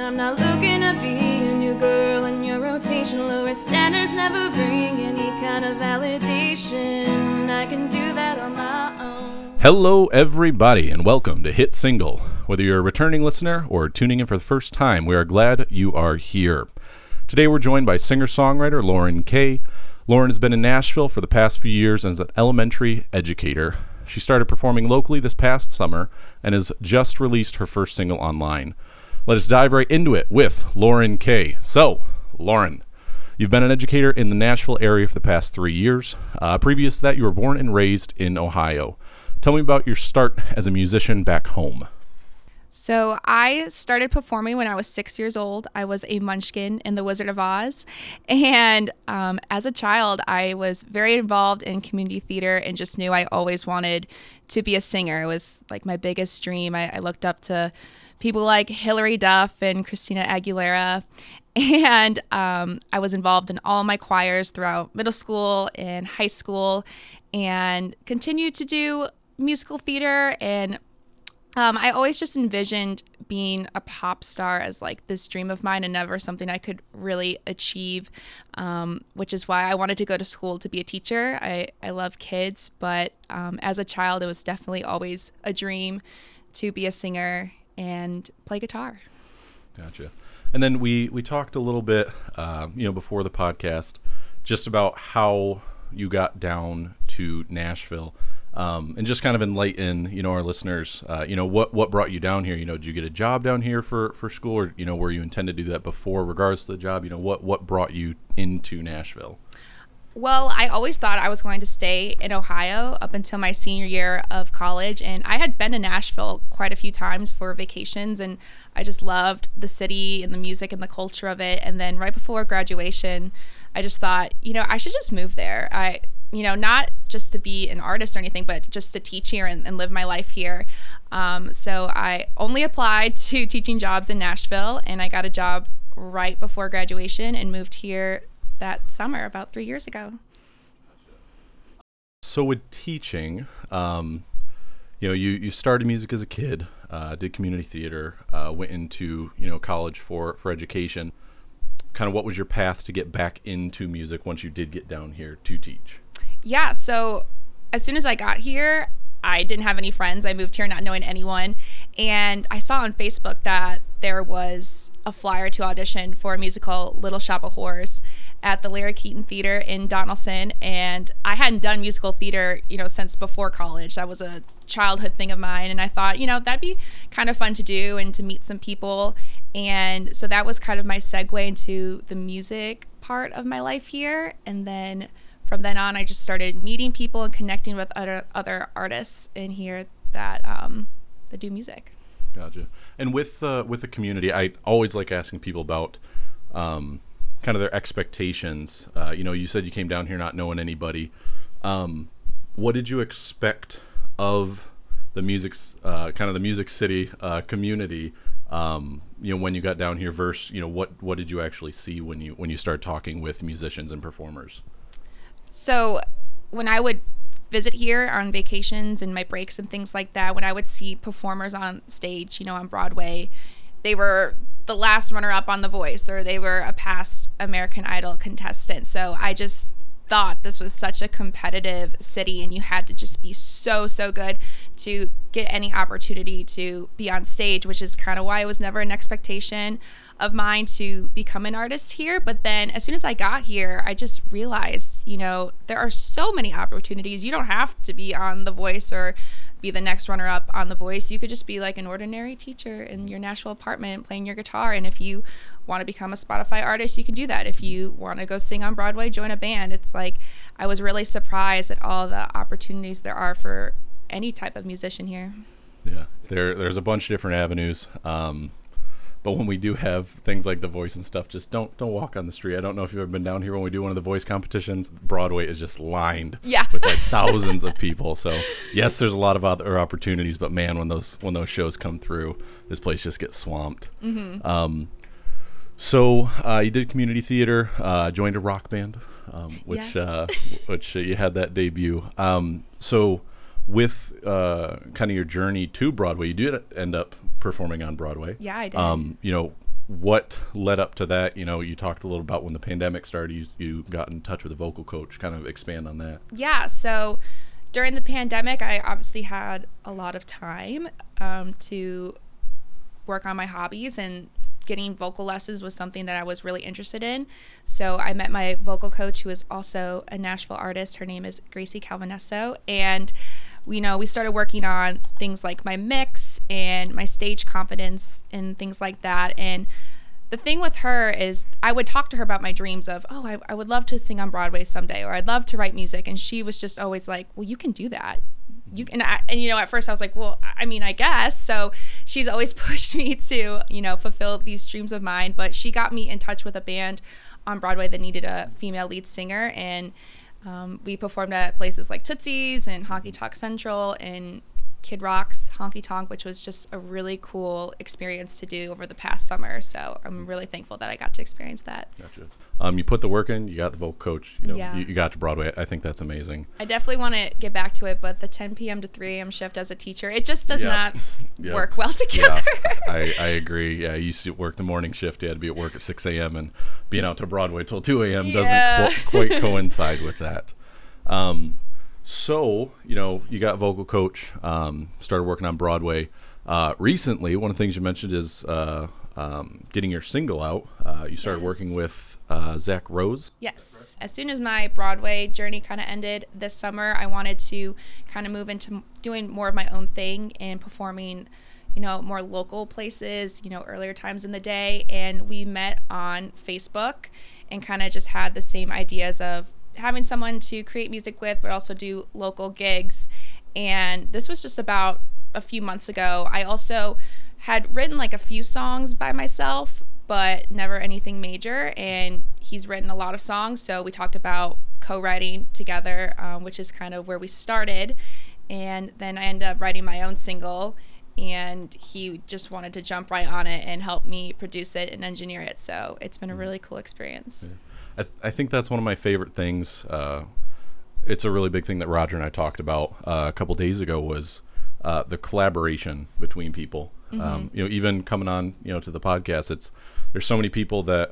I'm not looking to be a new girl in your rotation. Lower standards never bring any kind of validation. I can do that on my own. Hello, everybody, and welcome to Hit Single. Whether you're a returning listener or tuning in for the first time, we are glad you are here. Today, we're joined by singer songwriter Lauren Kaye. Lauren has been in Nashville for the past few years as an elementary educator. She started performing locally this past summer and has just released her first single online. Let us dive right into it with Lauren Kaye. So, Lauren, you've been an educator in the Nashville area for the past three years. Uh, previous to that, you were born and raised in Ohio. Tell me about your start as a musician back home. So I started performing when I was six years old. I was a munchkin in The Wizard of Oz. And um, as a child, I was very involved in community theater and just knew I always wanted to be a singer. It was like my biggest dream. I, I looked up to people like Hilary Duff and Christina Aguilera. And um, I was involved in all my choirs throughout middle school and high school and continued to do musical theater and um, I always just envisioned being a pop star as like this dream of mine and never something I could really achieve, um, which is why I wanted to go to school to be a teacher. I, I love kids, but um, as a child, it was definitely always a dream to be a singer and play guitar. Gotcha. And then we we talked a little bit, uh, you know, before the podcast, just about how you got down to Nashville um, and just kind of enlighten you know our listeners uh, you know what what brought you down here you know did you get a job down here for for school or you know were you intended to do that before regards to the job you know what what brought you into nashville well, I always thought I was going to stay in Ohio up until my senior year of college. And I had been to Nashville quite a few times for vacations. And I just loved the city and the music and the culture of it. And then right before graduation, I just thought, you know, I should just move there. I, you know, not just to be an artist or anything, but just to teach here and, and live my life here. Um, so I only applied to teaching jobs in Nashville and I got a job right before graduation and moved here that summer about three years ago. So with teaching, um, you know, you, you started music as a kid, uh, did community theater, uh, went into, you know, college for, for education. Kind of what was your path to get back into music once you did get down here to teach? Yeah. So as soon as I got here, I didn't have any friends. I moved here not knowing anyone. And I saw on Facebook that there was a flyer to audition for a musical Little Shop of Horrors at the Larry Keeton Theater in Donelson. And I hadn't done musical theater, you know, since before college. That was a childhood thing of mine. And I thought, you know, that'd be kind of fun to do and to meet some people. And so that was kind of my segue into the music part of my life here. And then from then on, I just started meeting people and connecting with other other artists in here that um, that do music. Gotcha. And with uh, with the community, I always like asking people about um, kind of their expectations. Uh, you know, you said you came down here not knowing anybody. Um, what did you expect of the music, uh, kind of the Music City uh, community? Um, you know, when you got down here, versus you know, what what did you actually see when you when you start talking with musicians and performers? So when I would visit here on vacations and my breaks and things like that, when I would see performers on stage, you know, on Broadway, they were the last runner up on The Voice or they were a past American Idol contestant. So I just thought this was such a competitive city and you had to just be so so good to get any opportunity to be on stage which is kind of why it was never an expectation of mine to become an artist here but then as soon as i got here i just realized you know there are so many opportunities you don't have to be on the voice or be the next runner up on The Voice. You could just be like an ordinary teacher in your Nashville apartment playing your guitar. And if you want to become a Spotify artist, you can do that. If you want to go sing on Broadway, join a band. It's like I was really surprised at all the opportunities there are for any type of musician here. Yeah, there there's a bunch of different avenues. Um, but when we do have things like the voice and stuff, just don't don't walk on the street. I don't know if you've ever been down here when we do one of the voice competitions. Broadway is just lined yeah. with like thousands of people. So yes, there's a lot of other opportunities, but man, when those when those shows come through, this place just gets swamped. Mm-hmm. Um, so uh, you did community theater, uh, joined a rock band, um, which Yes. uh, which uh, you had that debut. Um, so with uh, kind of your journey to Broadway, you did end up performing on Broadway. Yeah, I did. Um, you know, what led up to that? You know, you talked a little about when the pandemic started. You you got in touch with a vocal coach. Kind of expand on that. Yeah. So during the pandemic, I obviously had a lot of time um, to work on my hobbies and getting vocal lessons was something that I was really interested in. So I met my vocal coach, who is also a Nashville artist. Her name is Gracie Calvinesso. And, you know, we started working on things like my mix and my stage confidence and things like that. And the thing with her is I would talk to her about my dreams of, oh, I, I would love to sing on Broadway someday, or I'd love to write music. And she was just always like, well, you can do that. You can and you know at first i was like well i mean i guess. So she's always pushed me to you know fulfill these dreams of mine. But she got me in touch with a band on broadway that needed a female lead singer. And um, we performed at places like tootsie's and Honky Tonk Central. And Kid Rock's Honky Tonk, which was just a really cool experience to do over the past summer. So I'm really thankful that I got to experience that. Gotcha. Um, you put the work in. You got the vocal coach. You know, Yeah. you, you got to Broadway. I think that's amazing. I definitely want to get back to it, but the 10 p.m. to 3 a.m. shift as a teacher, it just does Yeah. not Yeah. work well Yeah, together. I, I agree. Yeah, I used to work the morning shift. You had to be at work at 6 a.m. and being out to Broadway till 2 a.m. Doesn't qu- quite coincide with that. Um, so, you know, you got vocal coach, um, started working on Broadway. Uh, recently, one of the things you mentioned is uh, um, getting your single out. Uh, you started Yes. working with uh, Zach Rose. Yes. As soon as my Broadway journey kind of ended this summer, I wanted to kind of move into doing more of my own thing and performing, you know, more local places, you know, earlier times in the day. And we met on Facebook and kind of just had the same ideas of having someone to create music with, but also do local gigs. And this was just about a few months ago. I also had written like a few songs by myself, but never anything major. And he's written a lot of songs. So we talked about co writing together, um, which is kind of where we started. And then I ended up writing my own single. And he just wanted to jump right on it and help me produce it and engineer it. So it's been a really cool experience. I, th- I think that's one of my favorite things. Uh, it's a really big thing that Roger and I talked about uh, a couple days ago was uh, the collaboration between people. Um, you know, even coming on, you know, to the podcast, it's there's so many people that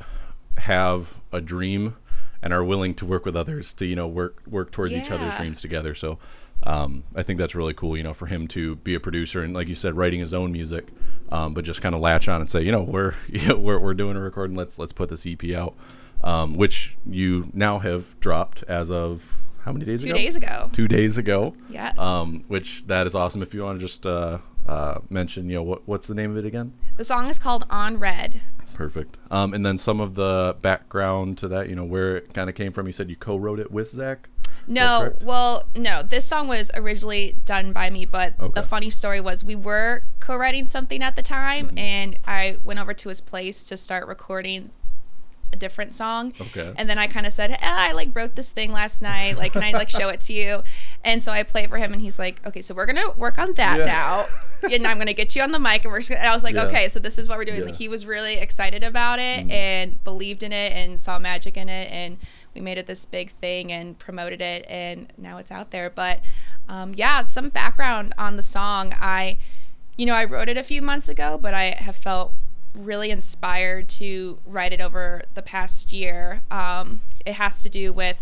have a dream and are willing to work with others to you know work work towards each other's dreams together. So um, I think that's really cool. You know, for him to be a producer and like you said, writing his own music, um, but just kind of latch on and say, you know, we're you know, we're we're doing a recording. Let's let's put this EP out, um, which you now have dropped as of how many days Two ago? days ago. Two days ago. Yes. Um, which that is awesome. If you want to just uh, uh, mention, you know, what what's the name of it again? The song is called On Read. Perfect. Um, and then some of the background to that, you know, where it kind of came from. You said you co-wrote it with Zach. No, well, no. This song was originally done by me, but Okay. the funny story was we were co-writing something at the time, Mm-hmm. and I went over to his place to start recording a different song. Okay. And then I kind of said, eh, "I like wrote this thing last night. Like, can I like show it to you?" And so I play it for him, and he's like, "Okay, so we're gonna work on that Yeah. now." and I'm gonna get you on the mic, and we're. Just gonna, and I was like, Yeah. "Okay, so this is what we're doing." Yeah. Like, he was really excited about it Mhm. and believed in it and saw magic in it, and we made it this big thing and promoted it, and now it's out there. But um, yeah, some background on the song. I, you know, I wrote it a few months ago, but I have felt really inspired to write it over the past year. Um, it has to do with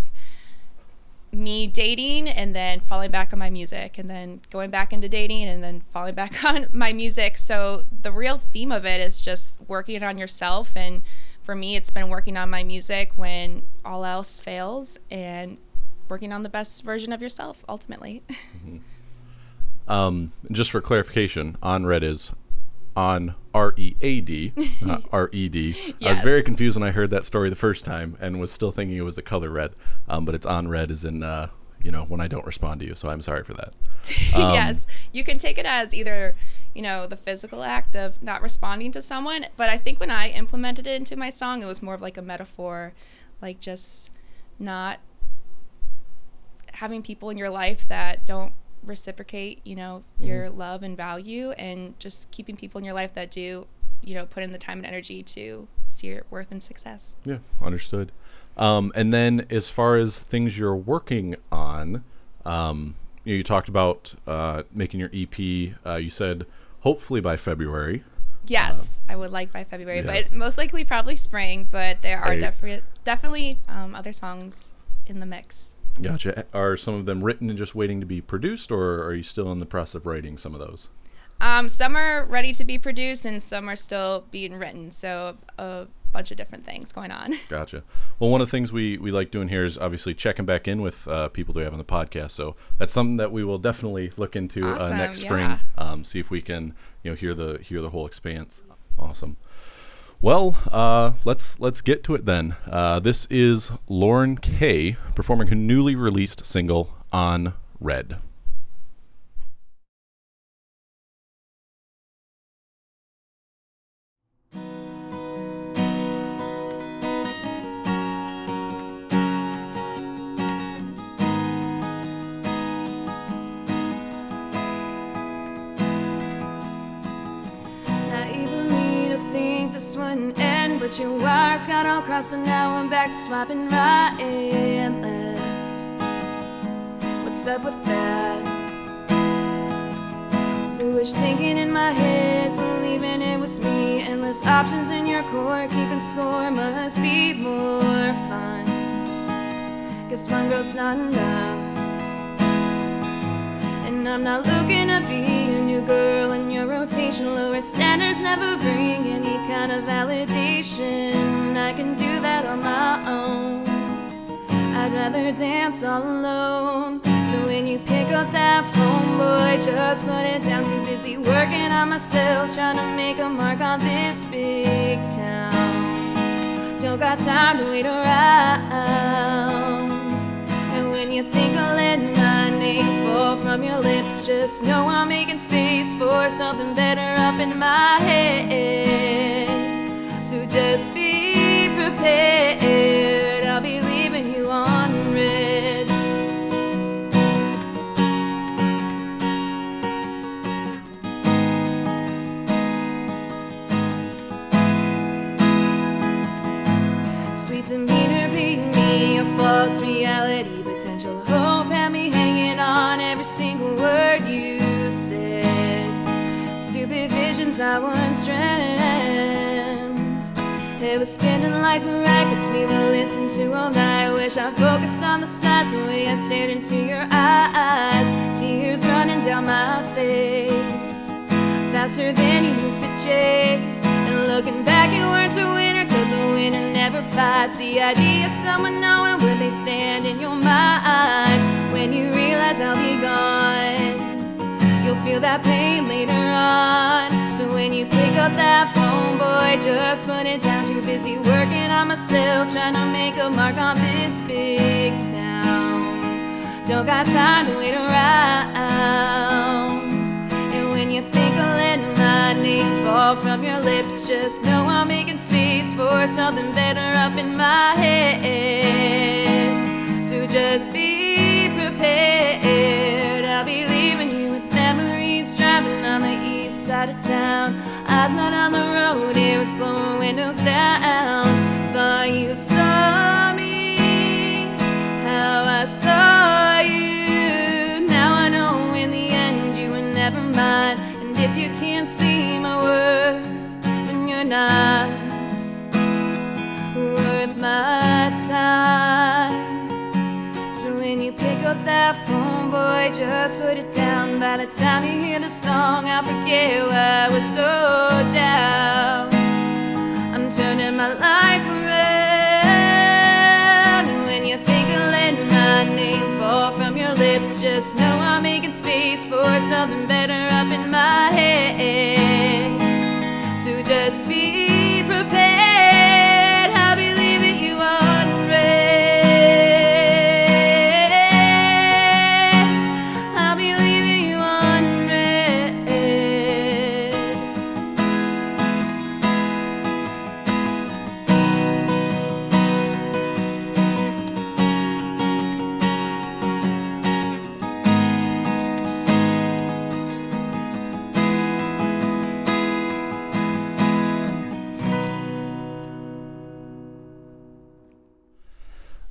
me dating and then falling back on my music and then going back into dating and then falling back on my music. So the real theme of it is just working on yourself and for me it's been working on my music when all else fails and working on the best version of yourself ultimately. Um, just for clarification, on read is on R E A D, not R E D. I was very confused when I heard that story the first time and was still thinking it was the color red. Um, but it's on read is in uh, you know when I don't respond to you. So I'm sorry for that. Um, yes, you can take it as either, you know, the physical act of not responding to someone, but I think when I implemented it into my song, it was more of like a metaphor, like just not having people in your life that don't reciprocate, you know, your love and value and just keeping people in your life that do, you know, put in the time and energy to see your worth and success. Yeah, understood. Um, and then as far as things you're working on, um, you, know, you talked about uh, making your EP. Uh, you said hopefully by February. Yes, I would like by February, yes. but most likely probably spring. But there are definitely definitely um, other songs in the mix. Gotcha. Are some of them written and just waiting to be produced, or are you still in the process of writing some of those? Um, some are ready to be produced, and some are still being written. So a bunch of different things going on. Gotcha. Well, one of the things we, we like doing here is obviously checking back in with uh, people that we have on the podcast. So that's something that we will definitely look into uh, Awesome, next yeah. spring. Um, see if we can you know hear the hear the whole expanse. Awesome. Well, uh, let's let's get to it then. Uh, this is Lauren Kaye performing her newly released single on Read. Wouldn't end, but your wires got all crossed, so now I'm back to swapping right and left. What's up with that? Foolish thinking in my head, believing it was me. Endless options in your core, keeping score must be more fun. Guess one girl's not enough. And I'm not looking to be never bring any kind of validation. I can do that on my own. I'd rather dance all alone. So when you pick up that phone, boy, just put it down. Too busy working on myself, trying to make a mark on this big town. Don't got time to wait around. And when you think I'll let my name fall from your lips, just know I'm making space for something better in my head. So just be prepared. Visions I once dreamt. It was spinning like the records we would listen to all night. Wish I focused on the signs the way I stared into your eyes. Tears running down my face faster than you used to chase. And looking back, you weren't a winner, cause a winner never fights. The idea of someone knowing where they stand in your mind. When you realize I'll be gone, feel that pain later on. So when you pick up that phone, boy, just put it down. Too busy working on myself, trying to make a mark on this big town. Don't got time to wait around. And when you think I'll let my name fall from your lips, just know I'm making space for something better up in my head. So just be prepared. I'll be side of town. Eyes not on the road, it was blowing windows down. Thought you saw me, how I saw you. Now I know in the end you were never mine. And if you can't see my worth, then you're not worth my time. So when you pick up that phone, boy, just put it down. By the time you hear the song, I'll forget why I was so down. I'm turning my life around. When you think of letting my name fall from your lips, just know I'm making space for something better up in my head. So just be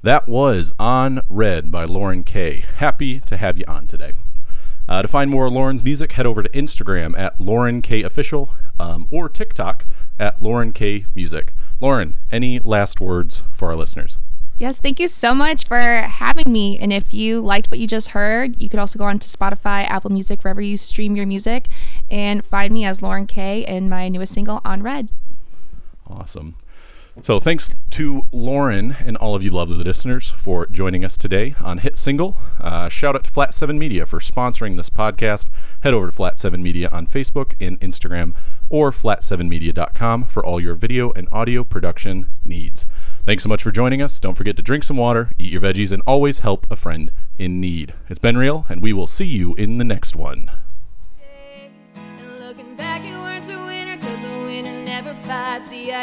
That was On Read by Lauren Kaye. Happy to have you on today. Uh, to find more Lauren's music, head over to Instagram at Lauren Kaye Official um, or TikTok at Lauren Kaye Music. Lauren, any last words for our listeners? Yes, thank you so much for having me. And if you liked what you just heard, you could also go on to Spotify, Apple Music, wherever you stream your music, and find me as Lauren Kaye and my newest single, On Read. Awesome. So thanks to Lauren and all of you lovely listeners for joining us today on Hit Single. Uh, shout out to Flat 7 Media for sponsoring this podcast. Head over to Flat 7 Media on Facebook and Instagram or flat7media.com for all your video and audio production needs. Thanks so much for joining us. Don't forget to drink some water, eat your veggies, and always help a friend in need. It's been real, and we will see you in the next one.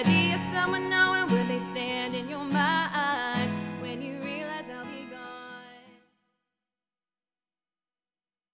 Idea someone knowing